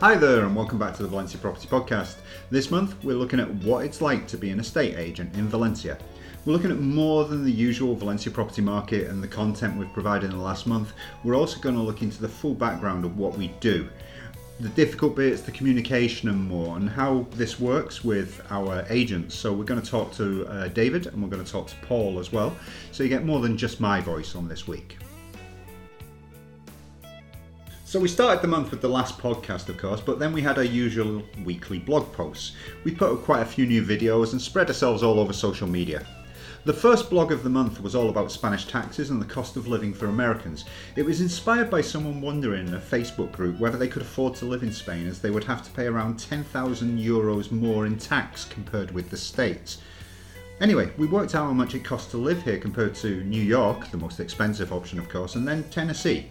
Hi there, and welcome back to the Valencia Property Podcast. This month, we're looking at what it's like to be an estate agent in Valencia. We're looking at more than the usual Valencia property market and the content we've provided in the last month. We're also going to look into the full background of what we do. The difficult bits, the communication, and more, and how this works with our agents. So, we're going to talk to uh, David and we're going to talk to Paul as well. So, you get more than just my voice on this week. So we started the month with the last podcast, of course, but then we had our usual weekly blog posts. We put up quite a few new videos and spread ourselves all over social media. The first blog of the month was all about Spanish taxes and the cost of living for Americans. It was inspired by someone wondering in a Facebook group whether they could afford to live in Spain as they would have to pay around 10,000 euros more in tax compared with the States. Anyway, we worked out how much it costs to live here compared to New York, the most expensive option of course, and then Tennessee.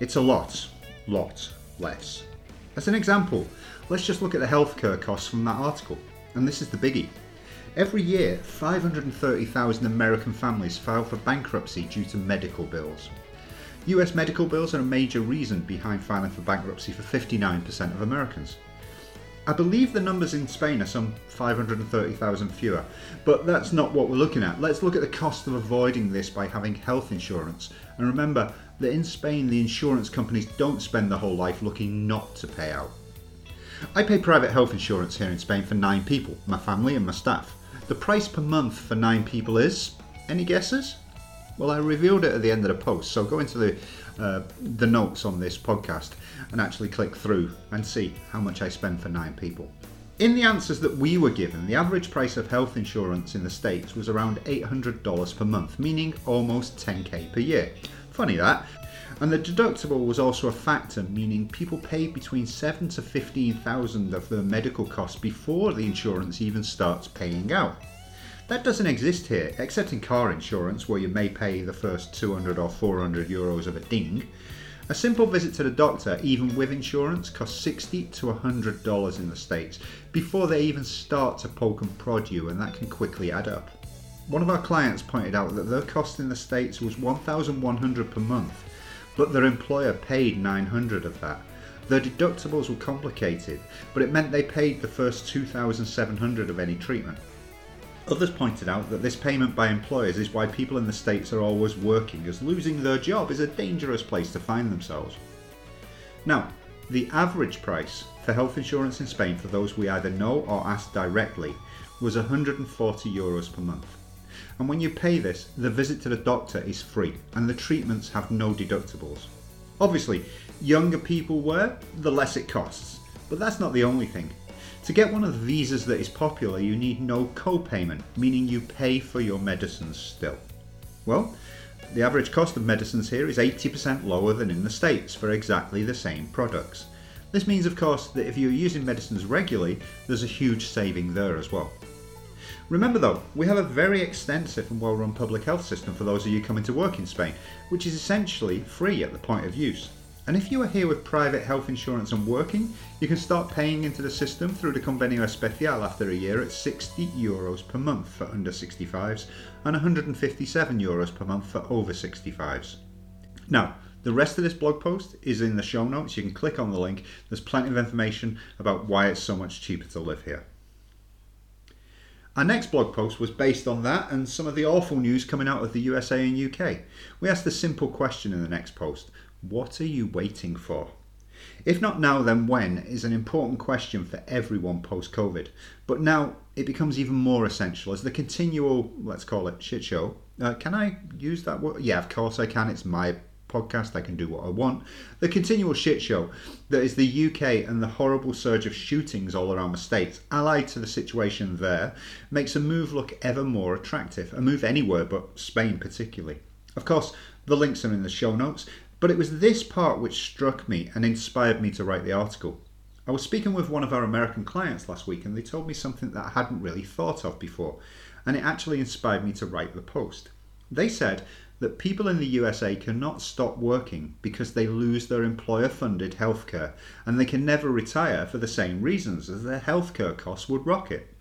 It's a lot, lot less. As an example, let's just look at the healthcare costs from that article. And this is the biggie. Every year, 530,000 American families file for bankruptcy due to medical bills. US medical bills are a major reason behind filing for bankruptcy for 59% of Americans. I believe the numbers in Spain are some 530,000 fewer, but that's not what we're looking at. Let's look at the cost of avoiding this by having health insurance. And remember that in Spain, the insurance companies don't spend their whole life looking not to pay out. I pay private health insurance here in Spain for nine people, my family and my staff. The price per month for nine people is, any guesses? Well, I revealed it at the end of the post, so go into the uh, the notes on this podcast and actually click through and see how much I spend for nine people. In the answers that we were given, the average price of health insurance in the States was around $800 per month, meaning almost 10k per year. Funny that. And the deductible was also a factor, meaning people paid between seven to 15,000 of their medical costs before the insurance even starts paying out. That doesn't exist here, except in car insurance, where you may pay the first 200 or 400 euros of a ding. A simple visit to the doctor, even with insurance, costs 60 to 100 dollars in the States before they even start to poke and prod you, and that can quickly add up. One of our clients pointed out that their cost in the States was 1,100 per month, but their employer paid 900 of that. Their deductibles were complicated, but it meant they paid the first 2,700 of any treatment. Others pointed out that this payment by employers is why people in the States are always working, as losing their job is a dangerous place to find themselves. Now, the average price for health insurance in Spain for those we either know or ask directly was 140 euros per month. And when you pay this, the visit to the doctor is free and the treatments have no deductibles. Obviously, younger people were, the less it costs. But that's not the only thing. To get one of the visas that is popular, you need no co-payment, meaning you pay for your medicines still. Well, the average cost of medicines here is 80% lower than in the States for exactly the same products. This means, of course, that if you're using medicines regularly, there's a huge saving there as well. Remember though, we have a very extensive and well run public health system for those of you coming to work in Spain, which is essentially free at the point of use. And if you are here with private health insurance and working, you can start paying into the system through the Convenio Especial after a year at 60 euros per month for under 65s and 157 euros per month for over 65s. Now, the rest of this blog post is in the show notes. You can click on the link. There's plenty of information about why it's so much cheaper to live here. Our next blog post was based on that and some of the awful news coming out of the USA and UK. We asked the simple question in the next post what are you waiting for? If not now, then when is an important question for everyone post COVID. But now it becomes even more essential as the continual, let's call it shit show. Uh, can I use that word? Yeah, of course I can. It's my podcast. I can do what I want. The continual shit show that is the UK and the horrible surge of shootings all around the states, allied to the situation there, makes a move look ever more attractive. A move anywhere but Spain, particularly. Of course, the links are in the show notes. But it was this part which struck me and inspired me to write the article. I was speaking with one of our American clients last week and they told me something that I hadn't really thought of before, and it actually inspired me to write the post. They said that people in the USA cannot stop working because they lose their employer funded healthcare and they can never retire for the same reasons as their healthcare costs would rocket.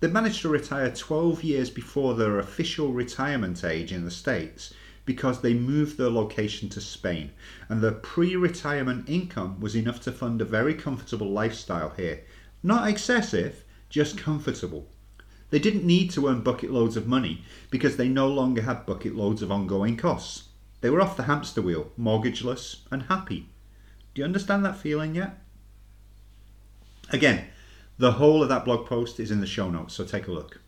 They managed to retire 12 years before their official retirement age in the States because they moved their location to Spain and their pre retirement income was enough to fund a very comfortable lifestyle here. Not excessive, just comfortable. They didn't need to earn bucket loads of money because they no longer had bucket loads of ongoing costs. They were off the hamster wheel, mortgageless, and happy. Do you understand that feeling yet? Again, the whole of that blog post is in the show notes, so take a look.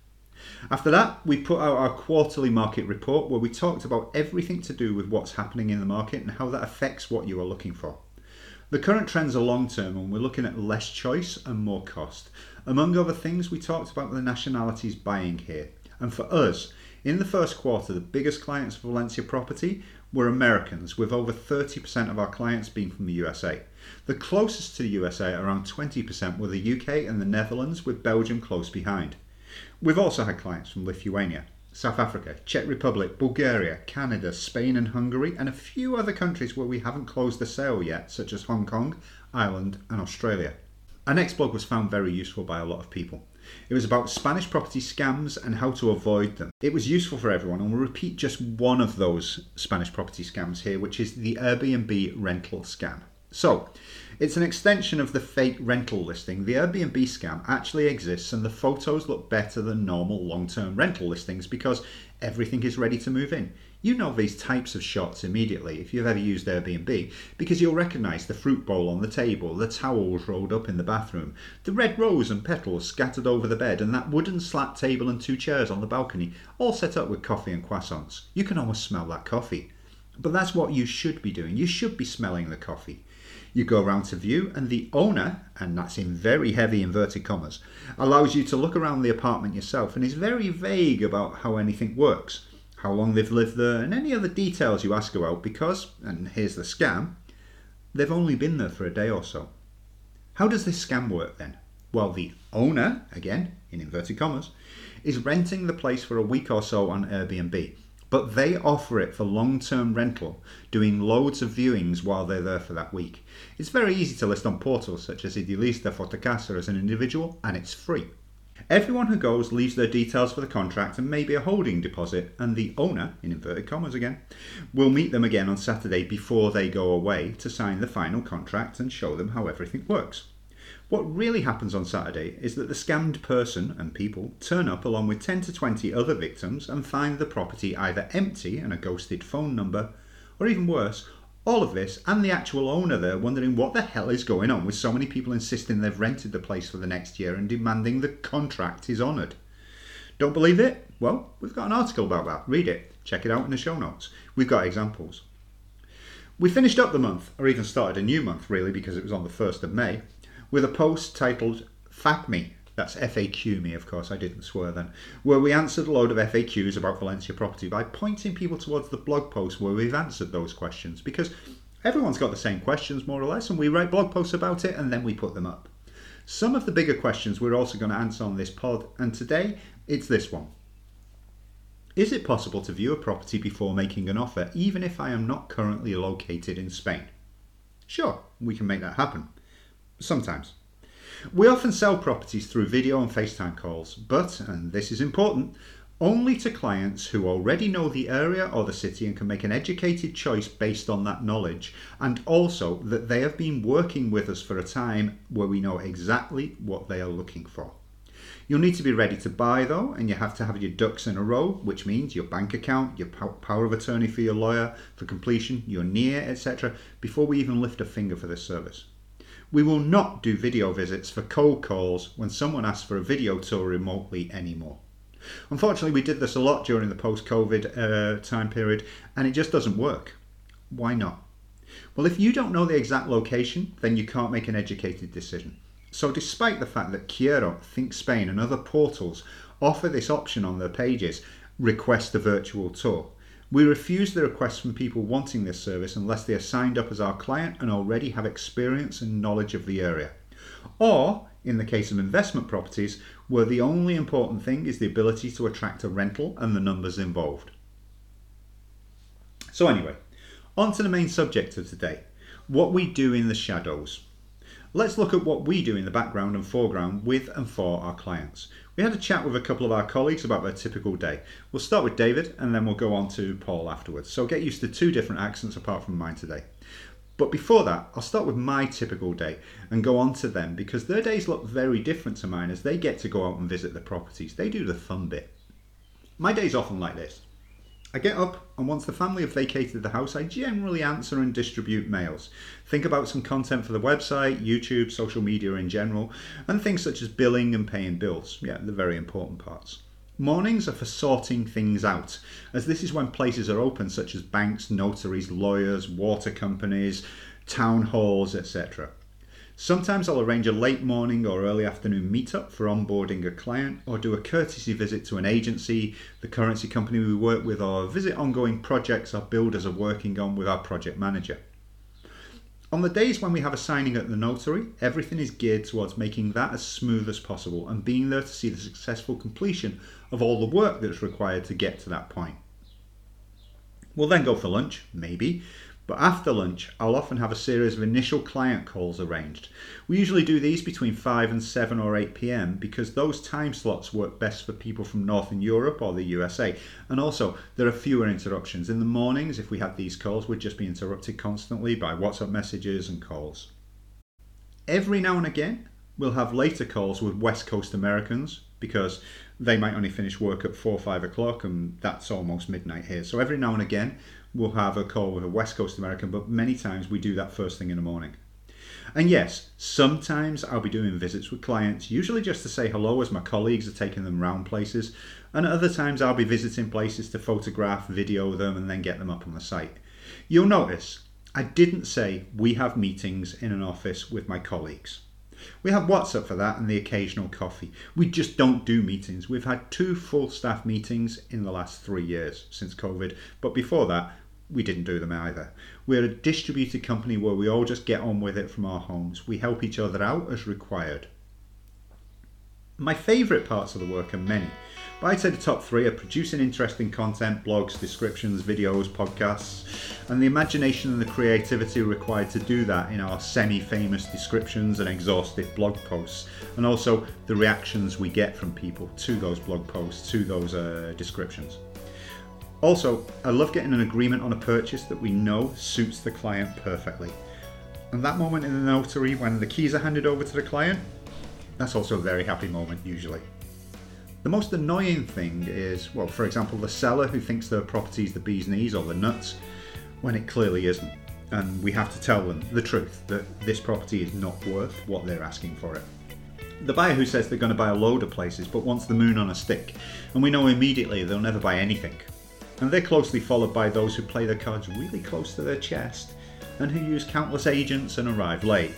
After that, we put out our quarterly market report where we talked about everything to do with what's happening in the market and how that affects what you are looking for. The current trends are long term and we're looking at less choice and more cost. Among other things, we talked about the nationalities buying here. And for us, in the first quarter, the biggest clients for Valencia Property were Americans, with over 30% of our clients being from the USA. The closest to the USA, around 20%, were the UK and the Netherlands, with Belgium close behind. We've also had clients from Lithuania, South Africa, Czech Republic, Bulgaria, Canada, Spain, and Hungary, and a few other countries where we haven't closed the sale yet, such as Hong Kong, Ireland, and Australia. Our next blog was found very useful by a lot of people. It was about Spanish property scams and how to avoid them. It was useful for everyone, and we'll repeat just one of those Spanish property scams here, which is the Airbnb rental scam. So, it's an extension of the fake rental listing. The Airbnb scam actually exists, and the photos look better than normal long term rental listings because everything is ready to move in. You know these types of shots immediately if you've ever used Airbnb because you'll recognise the fruit bowl on the table, the towels rolled up in the bathroom, the red rose and petals scattered over the bed, and that wooden slat table and two chairs on the balcony, all set up with coffee and croissants. You can almost smell that coffee. But that's what you should be doing. You should be smelling the coffee. You go around to view, and the owner, and that's in very heavy inverted commas, allows you to look around the apartment yourself and is very vague about how anything works how long they've lived there, and any other details you ask about because, and here's the scam, they've only been there for a day or so. How does this scam work then? Well, the owner, again, in inverted commas, is renting the place for a week or so on Airbnb, but they offer it for long term rental, doing loads of viewings while they're there for that week. It's very easy to list on portals such as Idealista Fotocasa as an individual, and it's free. Everyone who goes leaves their details for the contract and maybe a holding deposit, and the owner, in inverted commas again, will meet them again on Saturday before they go away to sign the final contract and show them how everything works. What really happens on Saturday is that the scammed person and people turn up along with 10 to 20 other victims and find the property either empty and a ghosted phone number, or even worse, all of this, and the actual owner there wondering what the hell is going on with so many people insisting they've rented the place for the next year and demanding the contract is honoured. Don't believe it? Well, we've got an article about that. Read it. Check it out in the show notes. We've got examples. We finished up the month, or even started a new month really because it was on the 1st of May, with a post titled FAQ that's FAQ me, of course, I didn't swear then, where we answered a load of FAQs about Valencia property by pointing people towards the blog post where we've answered those questions because everyone's got the same questions more or less, and we write blog posts about it and then we put them up. Some of the bigger questions we're also going to answer on this pod, and today it's this one. Is it possible to view a property before making an offer, even if I am not currently located in Spain? Sure, we can make that happen. Sometimes. We often sell properties through video and FaceTime calls, but, and this is important, only to clients who already know the area or the city and can make an educated choice based on that knowledge, and also that they have been working with us for a time where we know exactly what they are looking for. You'll need to be ready to buy though, and you have to have your ducks in a row, which means your bank account, your power of attorney for your lawyer, for completion, your NIA, etc., before we even lift a finger for this service. We will not do video visits for cold calls when someone asks for a video tour remotely anymore. Unfortunately, we did this a lot during the post COVID uh, time period and it just doesn't work. Why not? Well, if you don't know the exact location, then you can't make an educated decision. So, despite the fact that Kyero, Think Spain, and other portals offer this option on their pages, request a virtual tour, we refuse the requests from people wanting this service unless they are signed up as our client and already have experience and knowledge of the area. Or, in the case of investment properties, where the only important thing is the ability to attract a rental and the numbers involved. So, anyway, on to the main subject of today what we do in the shadows. Let's look at what we do in the background and foreground with and for our clients. We had a chat with a couple of our colleagues about their typical day. We'll start with David and then we'll go on to Paul afterwards. So get used to two different accents apart from mine today. But before that, I'll start with my typical day and go on to them because their days look very different to mine as they get to go out and visit the properties. They do the fun bit. My day's often like this. I get up, and once the family have vacated the house, I generally answer and distribute mails. Think about some content for the website, YouTube, social media in general, and things such as billing and paying bills. Yeah, the very important parts. Mornings are for sorting things out, as this is when places are open, such as banks, notaries, lawyers, water companies, town halls, etc. Sometimes I'll arrange a late morning or early afternoon meetup for onboarding a client, or do a courtesy visit to an agency, the currency company we work with, or visit ongoing projects our builders are working on with our project manager. On the days when we have a signing at the notary, everything is geared towards making that as smooth as possible and being there to see the successful completion of all the work that's required to get to that point. We'll then go for lunch, maybe, but after lunch, I'll often have a series of initial client calls arranged. We usually do these between 5 and 7 or 8 pm because those time slots work best for people from Northern Europe or the USA. And also, there are fewer interruptions. In the mornings, if we had these calls, we'd just be interrupted constantly by WhatsApp messages and calls. Every now and again, we'll have later calls with West Coast Americans because they might only finish work at 4 or 5 o'clock and that's almost midnight here. So every now and again, we'll have a call with a West Coast American, but many times we do that first thing in the morning. And yes, sometimes I'll be doing visits with clients, usually just to say hello as my colleagues are taking them around places. And other times I'll be visiting places to photograph, video them, and then get them up on the site. You'll notice I didn't say we have meetings in an office with my colleagues. We have WhatsApp for that and the occasional coffee. We just don't do meetings. We've had two full staff meetings in the last three years since COVID, but before that, we didn't do them either. We're a distributed company where we all just get on with it from our homes. We help each other out as required. My favourite parts of the work are many, but I'd say the top three are producing interesting content, blogs, descriptions, videos, podcasts, and the imagination and the creativity required to do that in our semi famous descriptions and exhaustive blog posts, and also the reactions we get from people to those blog posts, to those uh, descriptions. Also, I love getting an agreement on a purchase that we know suits the client perfectly. And that moment in the notary when the keys are handed over to the client, that's also a very happy moment usually. The most annoying thing is, well, for example, the seller who thinks their property is the bee's knees or the nuts when it clearly isn't. And we have to tell them the truth that this property is not worth what they're asking for it. The buyer who says they're going to buy a load of places but wants the moon on a stick, and we know immediately they'll never buy anything and they're closely followed by those who play their cards really close to their chest and who use countless agents and arrive late.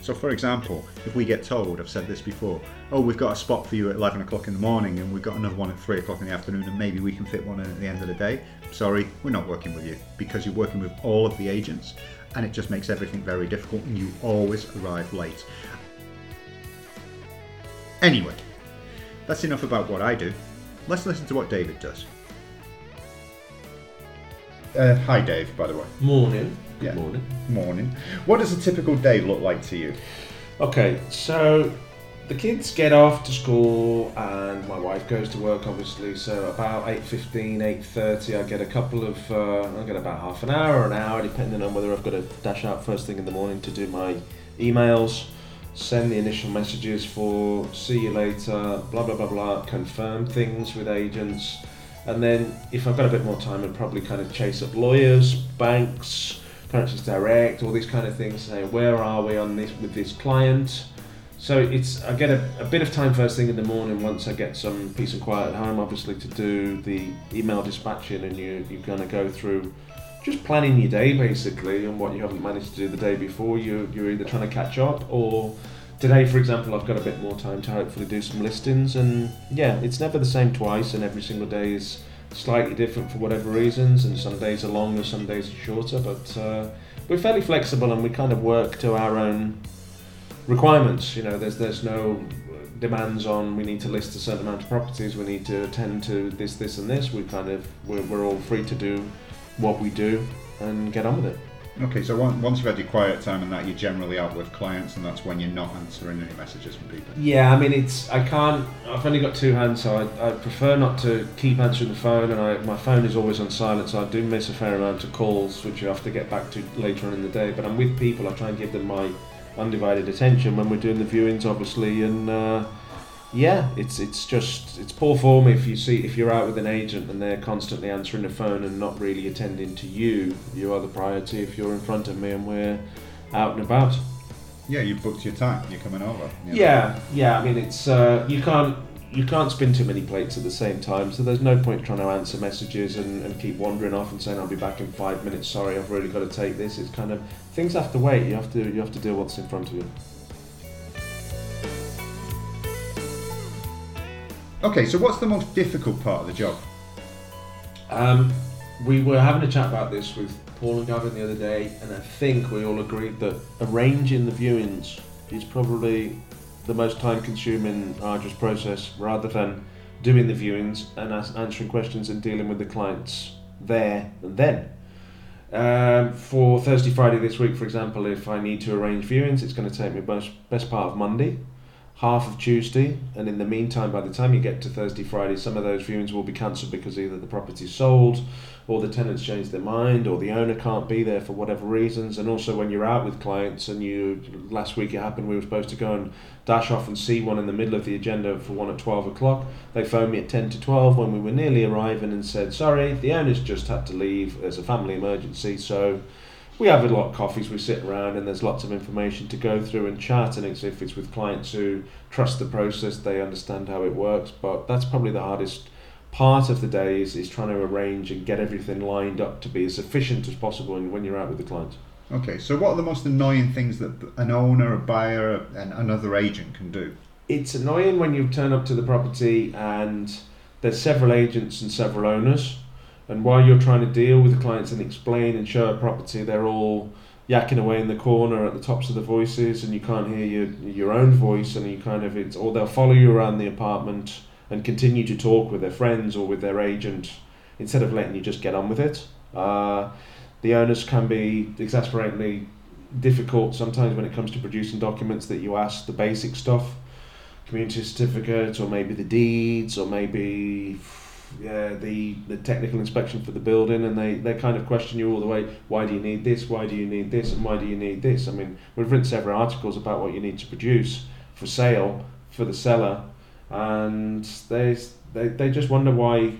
So, for example, if we get told, I've said this before, oh, we've got a spot for you at 11 o'clock in the morning and we've got another one at 3 o'clock in the afternoon and maybe we can fit one in at the end of the day, sorry, we're not working with you because you're working with all of the agents and it just makes everything very difficult and you always arrive late. Anyway, that's enough about what I do. Let's listen to what David does. Uh, hi, Dave, by the way. Morning. Yeah. morning. Morning. What does a typical day look like to you? Okay, so the kids get off to school and my wife goes to work obviously so about 8.15 8.30 i get a couple of uh, i get about half an hour or an hour depending on whether i've got to dash out first thing in the morning to do my emails send the initial messages for see you later blah blah blah blah confirm things with agents and then if i've got a bit more time i'd probably kind of chase up lawyers banks Currencies Direct, all these kind of things. Say, where are we on this with this client? So it's I get a, a bit of time first thing in the morning once I get some peace and quiet at home, obviously to do the email dispatching, and you you're gonna go through just planning your day basically and what you haven't managed to do the day before. You you're either trying to catch up or today, for example, I've got a bit more time to hopefully do some listings, and yeah, it's never the same twice, and every single day is slightly different for whatever reasons, and some days are longer, some days are shorter, but uh, we're fairly flexible and we kind of work to our own requirements. You know, there's there's no demands on we need to list a certain amount of properties, we need to attend to this, this, and this. We kind of we're, we're all free to do what we do and get on with it. Okay, so on- once you've had your quiet time and that, you're generally out with clients, and that's when you're not answering any messages from people. Yeah, I mean, it's I can't. I've only got two hands, so I, I prefer not to keep answering the phone, and I, my phone is always on silent, so I do miss a fair amount of calls, which you have to get back to later on in the day. But I'm with people. I try and give them my undivided attention when we're doing the viewings, obviously, and uh, yeah, it's it's just it's poor form if you see if you're out with an agent and they're constantly answering the phone and not really attending to you. You are the priority if you're in front of me and we're out and about. Yeah, you booked your time. You're coming over. you know. Yeah, yeah. I mean, it's uh, you can't you can't spin too many plates at the same time. So there's no point trying to answer messages and, and keep wandering off and saying I'll be back in five minutes. Sorry, I've really got to take this. It's kind of things have to wait. You have to you have to deal with what's in front of you. Okay, so what's the most difficult part of the job? Um, we were having a chat about this with Paul and Gavin the other day, and I think we all agreed that arranging the viewings is probably the most time-consuming, arduous process, rather than doing the viewings and answering questions and dealing with the clients there and then. Um, for Thursday, Friday this week, for example, if I need to arrange viewings, it's going to take me best, best part of Monday, half of Tuesday, and in the meantime, by the time you get to Thursday, Friday, some of those viewings will be cancelled because either the property's sold, or the tenants change their mind, or the owner can't be there for whatever reasons. And also, when you're out with clients, and you last week it happened, we were supposed to go and dash off and see one in the middle of the agenda for one at twelve o'clock. They phoned me at ten to twelve when we were nearly arriving and said, "Sorry, the owner's just had to leave. There's a family emergency, so." We have a lot of coffees, we sit around, and there's lots of information to go through and chat. And it's, if it's with clients who trust the process, they understand how it works. But that's probably the hardest part of the day is, is trying to arrange and get everything lined up to be as efficient as possible when, when you're out with the clients. Okay, so what are the most annoying things that an owner, a buyer, and another agent can do? It's annoying when you turn up to the property and there's several agents and several owners. And while you're trying to deal with the clients and explain and show a property, they're all yakking away in the corner at the tops of the voices, and you can't hear your your own voice, and you kind of it's or they'll follow you around the apartment and continue to talk with their friends or with their agent instead of letting you just get on with it. Uh, the owners can be exasperatingly difficult sometimes when it comes to producing documents that you ask the basic stuff, community certificate, or maybe the deeds, or maybe yeah, the, the technical inspection for the building, and they, they kind of question you all the way. Why do you need this? Why do you need this? And why do you need this? I mean, we've written several articles about what you need to produce for sale for the seller, and they they, they just wonder why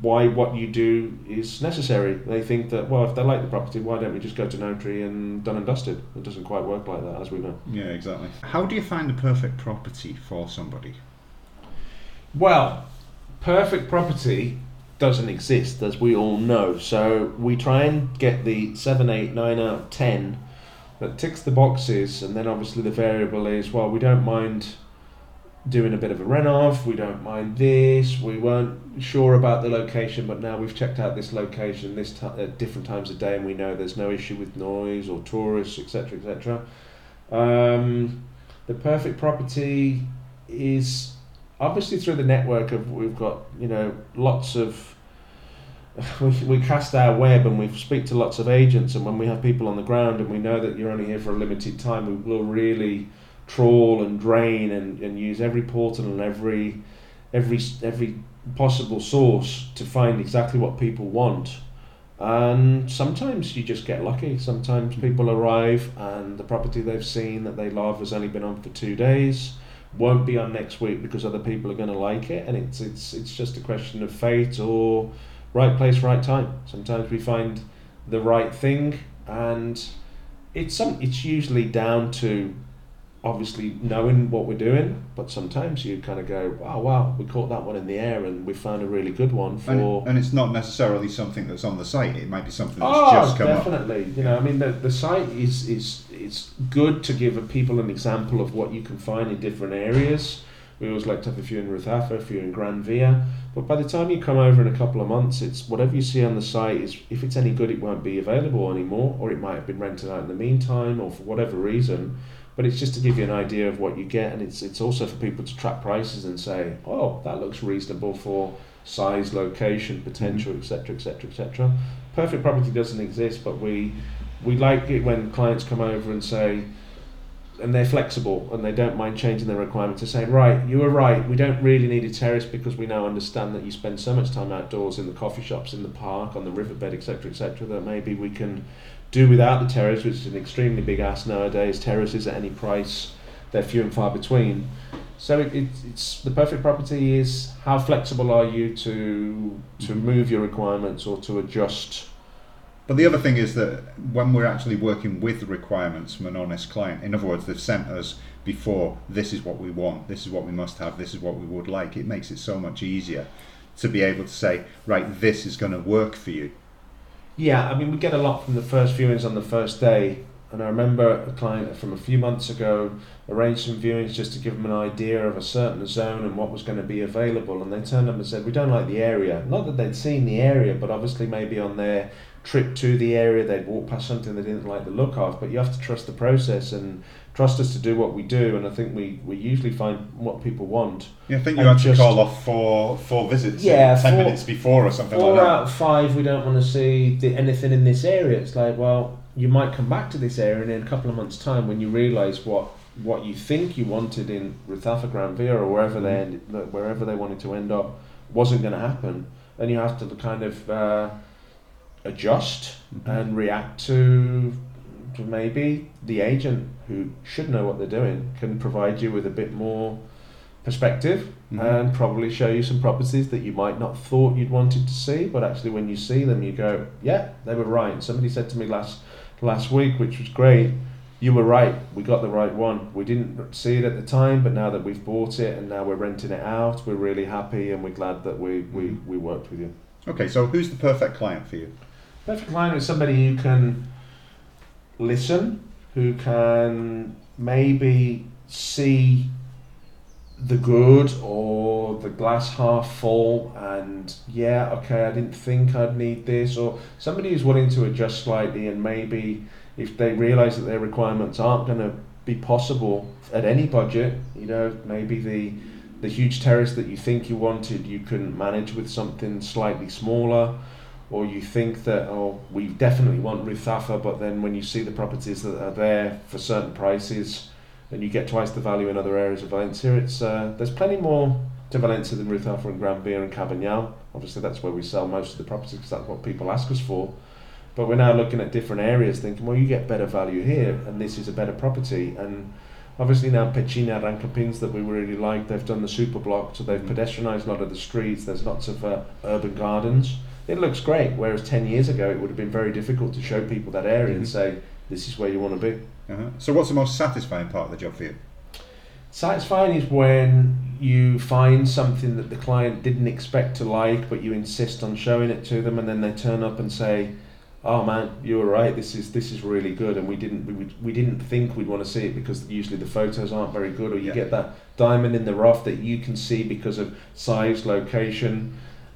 why what you do is necessary. They think that well, if they like the property, why don't we just go to notary and done and dusted? It doesn't quite work like that, as we know. Yeah, exactly. How do you find the perfect property for somebody? Well, perfect property doesn't exist, as we all know. So we try and get the 7, 8, 9 out of 10 that ticks the boxes, and then obviously the variable is well, we don't mind doing a bit of a run-off, we don't mind this, we weren't sure about the location, but now we've checked out this location this t- at different times of day, and we know there's no issue with noise or tourists, etc., etc. Um, the perfect property is obviously through the network of we've got you know lots of we, cast our web and we speak to lots of agents and when we have people on the ground and we know that you're only here for a limited time we will really trawl and drain and, and use every portal and every every every possible source to find exactly what people want. And sometimes you just get lucky. Sometimes people arrive and the property they've seen that they love has only been on for two days won't be on next week because other people are going to like it, and it's it's it's just a question of fate or right place, right time. Sometimes we find the right thing, and it's some it's usually down to obviously knowing what we're doing, but sometimes you kind of go, oh wow, we caught that one in the air and we found a really good one for. And, and it's not necessarily something that's on the site. It might be something that's Oh, just come up. definitely. You know, I mean, the, the site is is it's good to give people an example of what you can find in different areas. We always like to have a few in Ruzafa, a few in Gran Via. But by the time you come over in a couple of months, it's whatever you see on the site is if it's any good, it won't be available anymore, or it might have been rented out in the meantime, or for whatever reason. But it's just to give you an idea of what you get, and it's it's also for people to track prices and say, oh, that looks reasonable for size, location, mm-hmm. potential, etc., etc., etc. Perfect property doesn't exist, but we We like it when clients come over and say, and they're flexible and they don't mind changing their requirements to say, right, you were right, we don't really need a terrace because we now understand that you spend so much time outdoors in the coffee shops, in the park, on the riverbed, etc., etc., that maybe we can do without the terrace, which is an extremely big ask nowadays. Terraces at any price, they're few and far between. So it, it, it's the perfect property is how flexible are you to to mm-hmm. move your requirements or to adjust But the other thing is that when we're actually working with the requirements from an honest client, in other words, they've sent us before, this is what we want, this is what we must have, this is what we would like, it makes it so much easier to be able to say, right, this is going to work for you. Yeah, I mean, we get a lot from the first viewings on the first day. And I remember a client from a few months ago arranged some viewings just to give them an idea of a certain zone and what was going to be available. And they turned up and said, We don't like the area. Not that they'd seen the area, but obviously maybe on their trip to the area they'd walk past something they didn't like the look of. But you have to trust the process and trust us to do what we do. And I think we, we usually find what people want. Yeah, I think you And had to call off four four visits, Yeah, ten four- minutes before or something Four like that. out of five, we don't want to see the, anything in this area. It's like, well, you might come back to this area in a couple of months' time when you realise what what you think you wanted in Ruzafa Gran Via or wherever they ended, wherever they wanted to end up wasn't going to happen, and you have to kind of uh, adjust Mhm. and react to, to maybe the agent who should know what they're doing can provide you with a bit more perspective Mhm. and probably show you some properties that you might not thought you'd wanted to see, but actually when you see them, you go, yeah, they were right. Somebody said to me last last week, which was great. You were right. We got the right one. We didn't see it at the time, but now that we've bought it and now we're renting it out, we're really happy and we're glad that we, we, we worked with you. Okay, so who's the perfect client for you? Perfect client is somebody who can listen, who can maybe see the good or the glass half full and yeah okay i didn't think i'd need this or somebody who's willing to adjust slightly and maybe if they realize that their requirements aren't going to be possible at any budget you know maybe the the huge terrace that you think you wanted you couldn't manage with something slightly smaller or you think that oh we definitely want Ruzafa but then when you see the properties that are there for certain prices and you get twice the value in other areas of Valencia it's uh, there's plenty more to Valencia than Ruzafa and Gran Via and Cabanyal obviously that's where we sell most of the properties because that's what people ask us for. But we're now looking at different areas thinking well you get better value here and this is a better property. And obviously now Pechina Rancapins that we really like they've done the super block so they've Mhm. pedestrianised a lot of the streets. There's lots of uh, urban gardens it looks great. Whereas 10 years ago, it would have been very difficult to show people that area and Mhm. say, this is where you want to be. Uh-huh. So, what's the most satisfying part of the job for you? Satisfying is when you find something that the client didn't expect to like, but you insist on showing it to them, and then they turn up and say, "Oh man, you were right. This is this is really good." And we didn't we, we didn't think we'd want to see it because usually the photos aren't very good, or you Yeah. get that diamond in the rough that you can see because of size, location,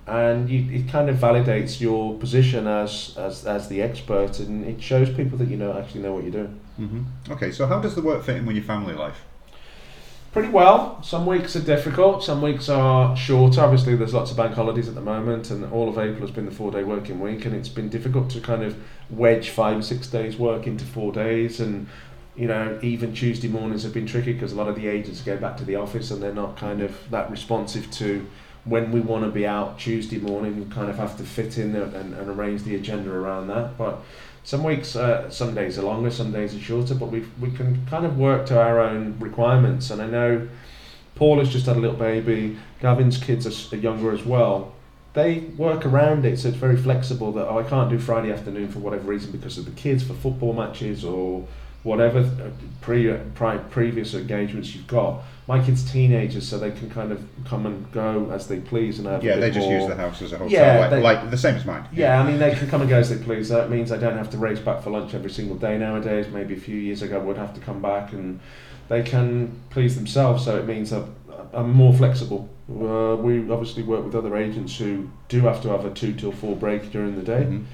and you, it kind of validates your position as, as as the expert, and it shows people that you know actually know what you're doing. Mm-hmm. Okay, so how does the work fit in with your family life? Pretty well. Some weeks are difficult. Some weeks are shorter. Obviously, there's lots of bank holidays at the moment, and all of April has been the four-day working week, and it's been difficult to kind of wedge five or six days work into four days. And you know, even Tuesday mornings have been tricky because a lot of the agents go back to the office, and they're not kind of that responsive to when we want to be out Tuesday morning. We kind of have to fit in and, and, arrange the agenda around that, but. Some weeks, uh, some days are longer, some days are shorter, but we we can kind of work to our own requirements. And I know Paul has just had a little baby. Gavin's kids are, are younger as well. They work around it, so it's very flexible. That oh, I can't do Friday afternoon for whatever reason because of the kids for football matches or whatever uh, pre, previous engagements you've got. My kids teenagers, so they can kind of come and go as they please and have. a Yeah, bit they just more- use the house as a hotel, Yeah, like, they- like the same as mine. yeah, I mean, they can come and go as they please. That means I don't have to race back for lunch every single day nowadays. Maybe a few years ago, I would have to come back, and they can please themselves. So it means I'm, I'm more flexible. Uh, we obviously work with other agents who do have to have a two till four break during the day. Mhm.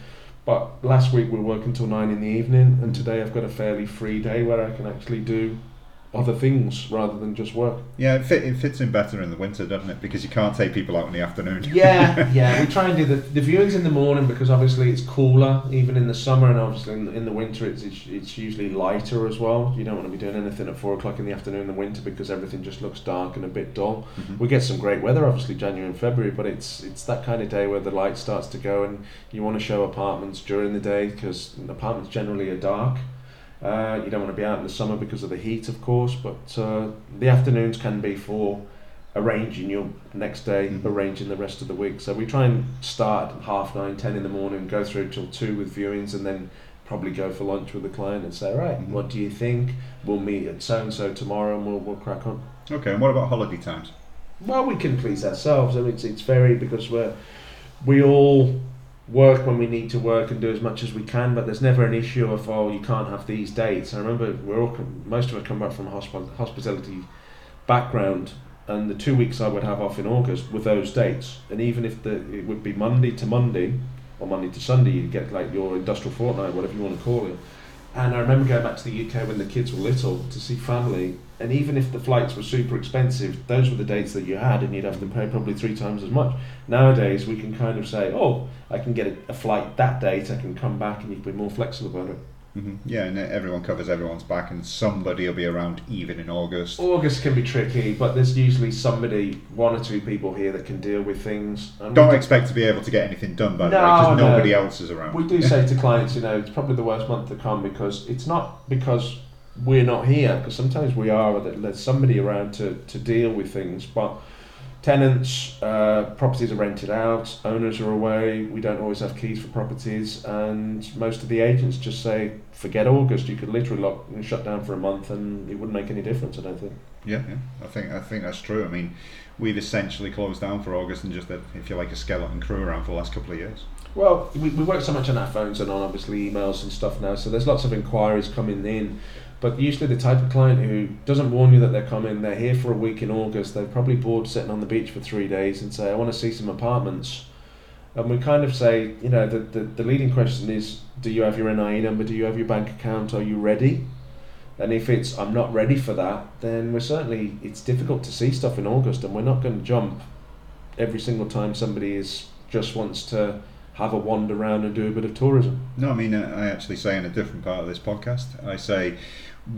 But last week we were working till nine in the evening, and today I've got a fairly free day where I can actually do other things rather than just work. Yeah, it, fit, it fits in better in the winter, doesn't it? Because you can't take people out in the afternoon. Yeah, yeah. We try and do the, the viewings in the morning because obviously it's cooler, even in the summer, and obviously in, in the winter it's, it's it's usually lighter as well. You don't want to be doing anything at four o'clock in the afternoon in the winter because everything just looks dark and a bit dull. Mhm. We get some great weather, obviously January and February, but it's it's that kind of day where the light starts to go, and you want to show apartments during the day because apartments generally are dark. Uh, you don't want to be out in the summer because of the heat, of course, but uh, the afternoons can be for arranging your next day, Mhm. arranging the rest of the week. So we try and start at half nine, ten in the morning, go through till two with viewings, and then probably go for lunch with the client and say, right, Mhm. what do you think? We'll meet at so and so tomorrow, and we'll we'll crack on. Okay, and what about holiday times? Well, we can please ourselves. I mean, it's, it's very because we're we all work when we need to work and do as much as we can, but there's never an issue of oh you can't have these dates. I remember we're all most of us come back from a hospitality background, and the two weeks I would have off in August were those dates, and even if the it would be Monday to Monday or Monday to Sunday, you'd get like your industrial fortnight, whatever you want to call it. And I remember going back to the UK when the kids were little to see family, and even if the flights were super expensive, those were the dates that you had, and you'd have to pay probably three times as much. Nowadays, we can kind of say, oh, I can get a, a flight that date, I can come back, and you can be more flexible about it. Hmm Yeah, and everyone covers everyone's back, and somebody will be around even in August. August can be tricky, but there's usually somebody, one or two people here that can deal with things. And Don't do- expect to be able to get anything done by the No, way, because no. nobody else is around. We do say to clients, you know, it's probably the worst month to come because it's not because we're not here, because sometimes we are, there's somebody around to, to deal with things, but tenants, uh, properties are rented out, owners are away, we don't always have keys for properties, and most of the agents just say, forget August, you could literally lock and shut down for a month and it wouldn't make any difference, I don't think. Yeah, yeah, I think I think that's true. I mean, we've essentially closed down for August and just had, if you like, a skeleton crew around for the last couple of years. Well, we, we work so much on our phones and on obviously emails and stuff now, so there's lots of inquiries coming in. But usually, the type of client who doesn't warn you that they're coming, they're here for a week in August, they're probably bored sitting on the beach for three days and say, I want to see some apartments. And we kind of say, you know, the, the, the leading question is, do you have your NIE number? Do you have your bank account? Are you ready? And if it's, I'm not ready for that, then we're certainly, it's difficult to see stuff in August and we're not going to jump every single time somebody is just wants to have a wander around and do a bit of tourism. No, I mean, uh, I actually say in a different part of this podcast, I say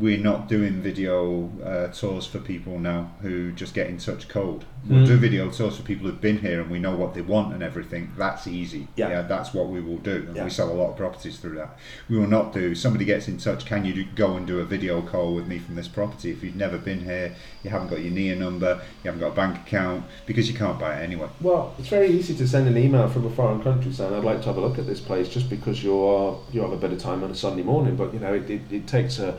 we're not doing video uh, tours for people now who just get in touch cold. We'll Mm. do video tours for people who've been here and we know what they want and everything. That's easy. Yeah. that's what we will do. And Yeah. we sell a lot of properties through that. We will not do, somebody gets in touch, can you do, go and do a video call with me from this property? If you've never been here, you haven't got your NIA number, you haven't got a bank account, because you can't buy it anyway. Well, it's very easy to send an email from a foreign country saying I'd like to have a look at this place just because you are you have a bit of time on a Sunday morning. But you know, it, it, it takes a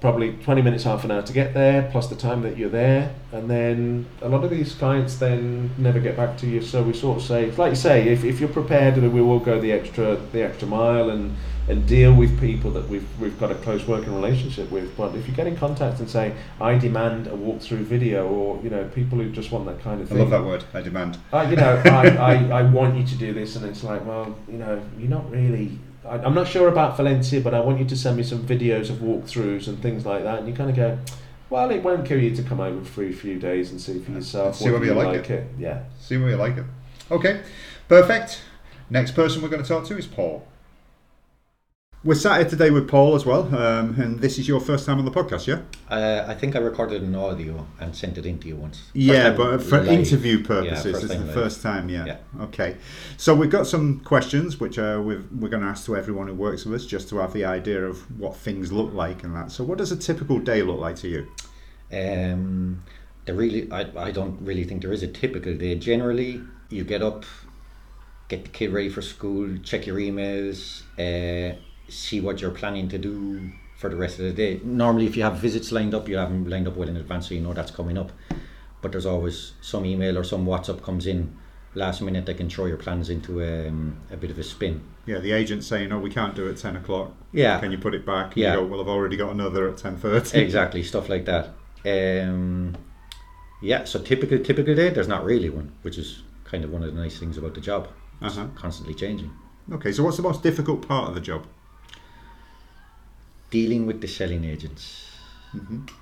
probably 20 minutes, half an hour to get there, plus the time that you're there. And then a lot of these clients then never get back to you. So we sort of say, like you say, if, if you're prepared, we will go the extra the extra mile and, and deal with people that we've, we've got a close working relationship with. But if you get in contact and say, I demand a walkthrough video, or, you know, people who just want that kind of thing. I love that word, I demand. Uh, you know, I, I, I want you to do this, and it's like, well, you know, you're not really. I, I'm not sure about Valencia, but I want you to send me some videos of walkthroughs and things like that. And you kind of go, well, it won't kill you to come over for a few days and see for yourself. See whether whether you like it. Yeah. See where you like it. Okay, perfect. Next person we're going to talk to is Paul. We're sat here today with Paul as well, um, and this is your first time on the podcast, yeah? Uh, I think I recorded an audio and sent it in to you once. First yeah, but for live. interview purposes, Yeah, it's the live. first time, yeah. Yeah. Okay, so we've got some questions which uh, we've, we're going to ask to everyone who works with us just to have the idea of what things look like and that. So, what does a typical day look like to you? Um, really, I, I don't really think there is a typical day. Generally, you get up, get the kid ready for school, check your emails, uh, see what you're planning to do for the rest of the day. Normally, if you have visits lined up, you have them lined up well in advance, so you know that's coming up. But there's always some email or some WhatsApp comes in last minute that can throw your plans into um, a bit of a spin. Yeah, the agent saying, "Oh, we can't do it at ten o'clock. Yeah. Can you put it back?" And Yeah. Go, "Well, I've already got another at ten thirty. exactly stuff like that um yeah so typical typical day there's not really one which is kind of one of the nice things about the job it's Uh-huh. constantly changing Okay, so what's the most difficult part of the job? Dealing with the selling agents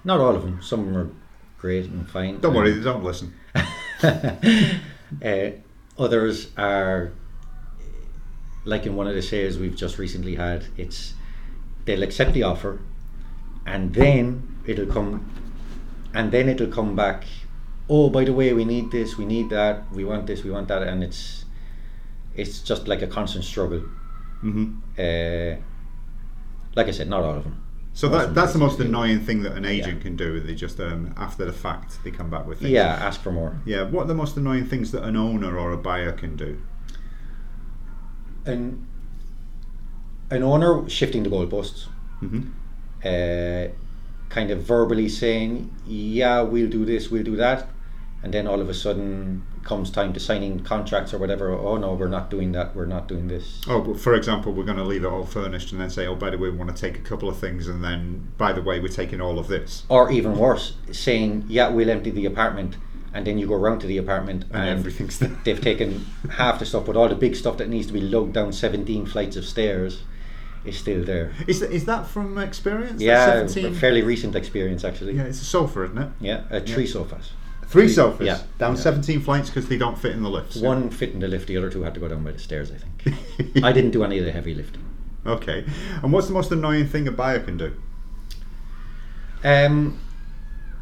Not all of them. Some of them are great and fine. Don't worry, they don't listen. uh, others are like in one of the sales we've just recently had. It's they'll accept the offer, and then it'll come, and then it'll come back. Oh, by the way, we need this, we need that, we want this, we want that, and it's it's just like a constant struggle. hmm Uh, like I said, not all of them. So that, that's the most annoying thing that an agent can do. They just um, after the fact they come back with things. Yeah, ask for more. Yeah. What are the most annoying things that an owner or a buyer can do? An an owner shifting the goalposts. hmm uh, kind of verbally saying, "Yeah, we'll do this, we'll do that," and then all of a sudden comes time to signing contracts or whatever. Oh no, we're not doing that. We're not doing this. Oh, but for example, we're going to leave it all furnished and then say, oh, by the way, we want to take a couple of things, and then by the way, we're taking all of this, Or even worse, saying, "Yeah, we'll empty the apartment," and then you go round to the apartment and and, everything's there. they've taken half the stuff, but all the big stuff that needs to be lugged down seventeen flights of stairs is still there. Is that, is that from experience? Yeah, fairly recent experience actually. Yeah, it's a sofa, isn't it? Yeah, uh, three sofas. Three sofas. Yeah. Down Yeah. 17 flights because they don't fit in the lifts. yeah? One fit in the lift, the other two had to go down by the stairs, I think. I didn't do any of the heavy lifting. Okay. And what's the most annoying thing a buyer can do? Um,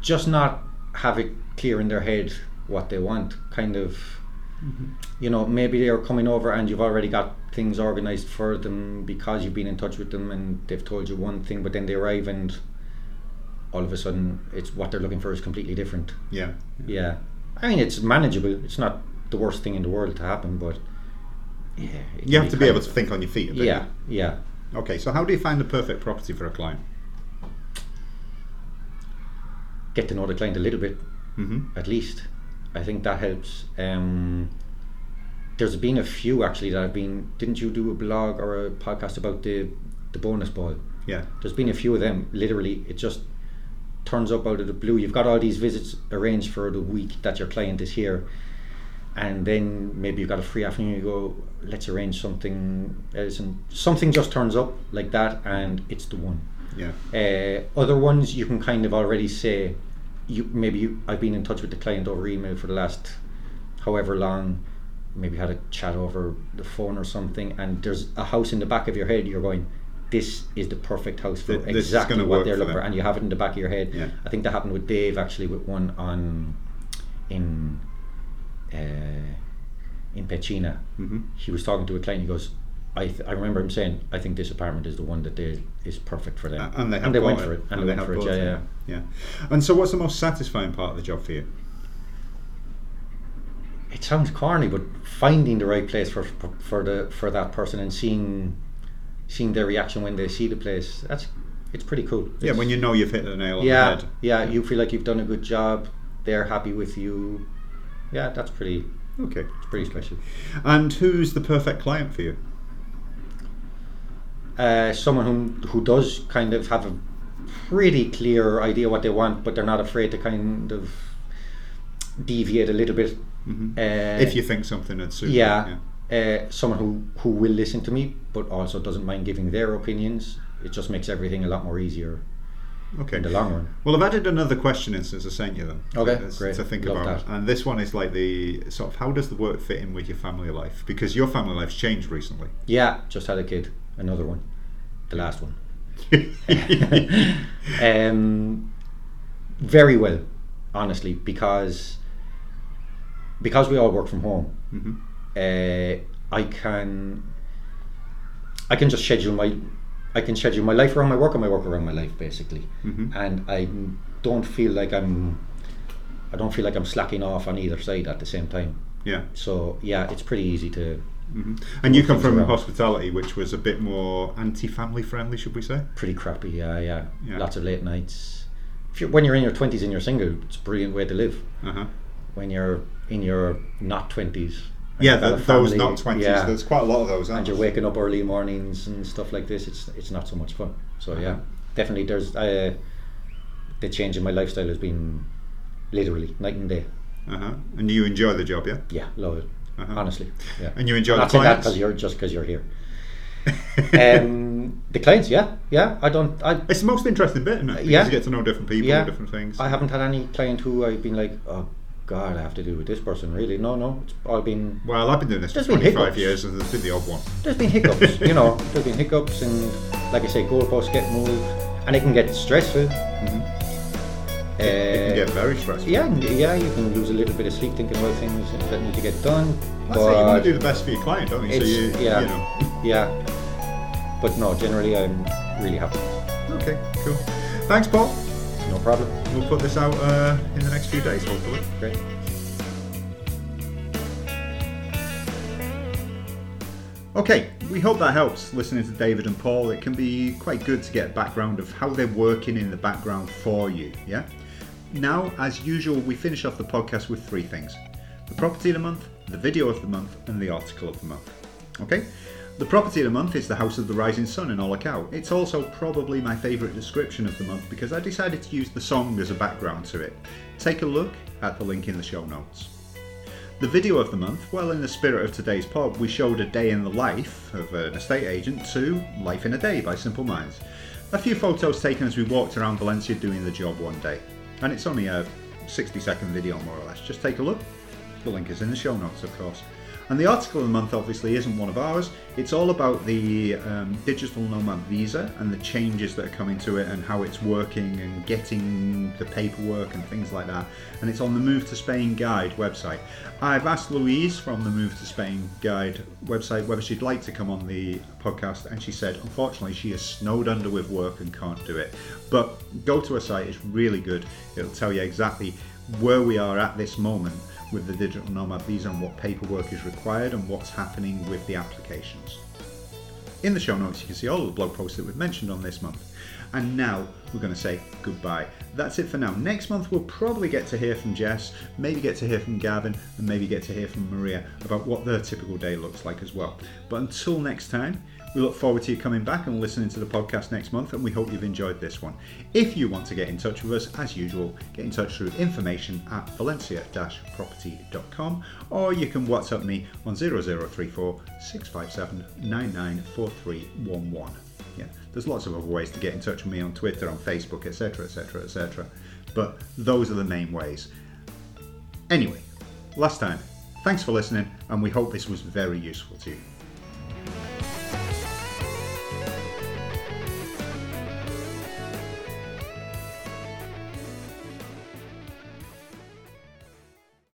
just not have it clear in their head what they want. Kind of, you know, maybe they're coming over and you've already got things organised for them because you've been in touch with them and they've told you one thing, but then they arrive and all of a sudden it's what they're looking for is completely different. Yeah. Yeah. I mean, it's manageable. It's not the worst thing in the world to happen, but yeah. You have to be able to think on your feet a bit. Yeah, yeah. Okay, so how do you find the perfect property for a client? Get to know the client a little bit, hmm at least. I think that helps. Um, there's been a few actually that have been. Didn't you do a blog or a podcast about the the bonus ball? Yeah. There's been a few of them. Literally, it just turns up out of the blue. You've got all these visits arranged for the week that your client is here, and then maybe you've got a free afternoon. You go, let's arrange something else, and something just turns up like that, and it's the one. Yeah. Uh, other ones you can kind of already say, you maybe you, I've been in touch with the client over email for the last however long, maybe had a chat over the phone or something, and there's a house in the back of your head. You're going, this is the perfect house for this exactly what they're looking for, and you have it in the back of your head. Yeah. I think that happened with Dave actually with one on in uh, in Pecina. hmm He was talking to a client. He goes. I, th- I remember him saying, "I think this apartment is the one that they is perfect for them." And they have went bought for it. And, they, went have for it. Yeah, yeah. yeah. And so, what's the most satisfying part of the job for you? it sounds corny, but finding the right place for for the for that person and seeing seeing their reaction when they see the place that's it's pretty cool. Yeah, when you know you've hit the nail on yeah the head. yeah you feel like you've done a good job. They're happy with you. Yeah, that's pretty Okay. it's pretty special. And who's the perfect client for you? Uh, someone who who does kind of have a pretty clear idea what they want, but they're not afraid to kind of deviate a little bit. hmm Uh, if you think something would suit yeah, you, Uh, someone who, who will listen to me, but also doesn't mind giving their opinions. It just makes everything a lot more easier Okay. in the long run. Well, I've added another question in since I sent you them. Okay, It's- great. To think Love about. that. And this one is like the sort of how does the work fit in with your family life? Because your family life's changed recently. Yeah, just had a kid, another one, the last one. um, very well, honestly, because because we all work from home. hmm uh, I can I can just schedule my I can schedule my life around my work and my work around my life basically Mhm. and I don't feel like I'm I don't feel like I'm slacking off on either side at the same time Yeah. so yeah it's pretty easy to hmm And you come from around. hospitality, which was a bit more anti-family friendly, should we say? pretty crappy yeah yeah, Yeah. lots of late nights if you're, when you're in your 20s and you're single it's a brilliant way to live Uh huh. when you're in your not 20s and Yeah, those not twenties. yeah. There's quite a lot of those, and you're waking up early mornings and stuff like this, it's it's not so much fun. So yeah, Uh-huh. definitely there's uh, the change in my lifestyle has been literally night and day. Uh huh. And you enjoy the job, yeah? Yeah, love it. Uh-huh. Honestly, yeah. And you enjoy I'm the not that because you're just because you're here. um, The clients, yeah, yeah. I don't. I It's the most interesting bit, isn't it? Because Yeah. you get to know different people, yeah. different things. I haven't had any client who I've been like, oh God, I have to do with this person. Really, no, no. It's all been well, I've been doing this for There's been 25 hiccups. years, and there's been the odd one. there's been hiccups, you know. There's been hiccups, and like I say, goalposts get moved, and it can get stressful. It can Uh, get very stressful. yeah, yeah, you can lose a little bit of sleep thinking about things that need to get done. That's it. You want to do the best for your client, don't you? So you, yeah. you know. yeah, but no, generally I'm really happy. Okay, cool. Thanks, Paul. No problem. We'll put this out uh, in the next few days, hopefully. Great. Okay, we hope that helps listening to David and Paul. It can be quite good to get a background of how they're working in the background for you, yeah? Now, as usual, we finish off the podcast with three things the property of the month, the video of the month, and the article of the month. Okay? The property of the month is the House of the Rising Sun in Olocau. It's also probably my favourite description of the month because I decided to use the song as a background to it. Take a look at the link in the show notes. The video of the month, well, in the spirit of today's pod, we showed a day in the life of an estate agent to Life in a Day by Simple Minds. A few photos taken as we walked around Valencia doing the job one day. And it's only a 60 second video, more or less. Just take a look. The link is in the show notes, of course. And the article of the month obviously isn't one of ours. It's all about the um, digital nomad visa and the changes that are coming to it and how it's working and getting the paperwork and things like that. And it's on the Move to Spain Guide website. I've asked Louise from the Move to Spain Guide website whether she'd like to come on the podcast, and she said unfortunately she is snowed under with work and can't do it. But go to her site, it's really good. It'll tell you exactly where we are at this moment with the digital nomad visa and what paperwork is required and what's happening with the applications. In the show notes, you can see all the blog posts that we've mentioned on this month. And now we're going to say goodbye. That's it for now. Next month, we'll probably get to hear from Jess, maybe get to hear from Gavin, and maybe get to hear from Maria about what their typical day looks like as well. But until next time, we look forward to you coming back and listening to the podcast next month, and we hope you've enjoyed this one. If you want to get in touch with us, as usual, get in touch through information at valencia-property.com or you can WhatsApp me on 0034 657 994311. Yeah, there's lots of other ways to get in touch with me on Twitter, on Facebook, etc., etc., etc. But those are the main ways. Anyway, last time, thanks for listening, and we hope this was very useful to you.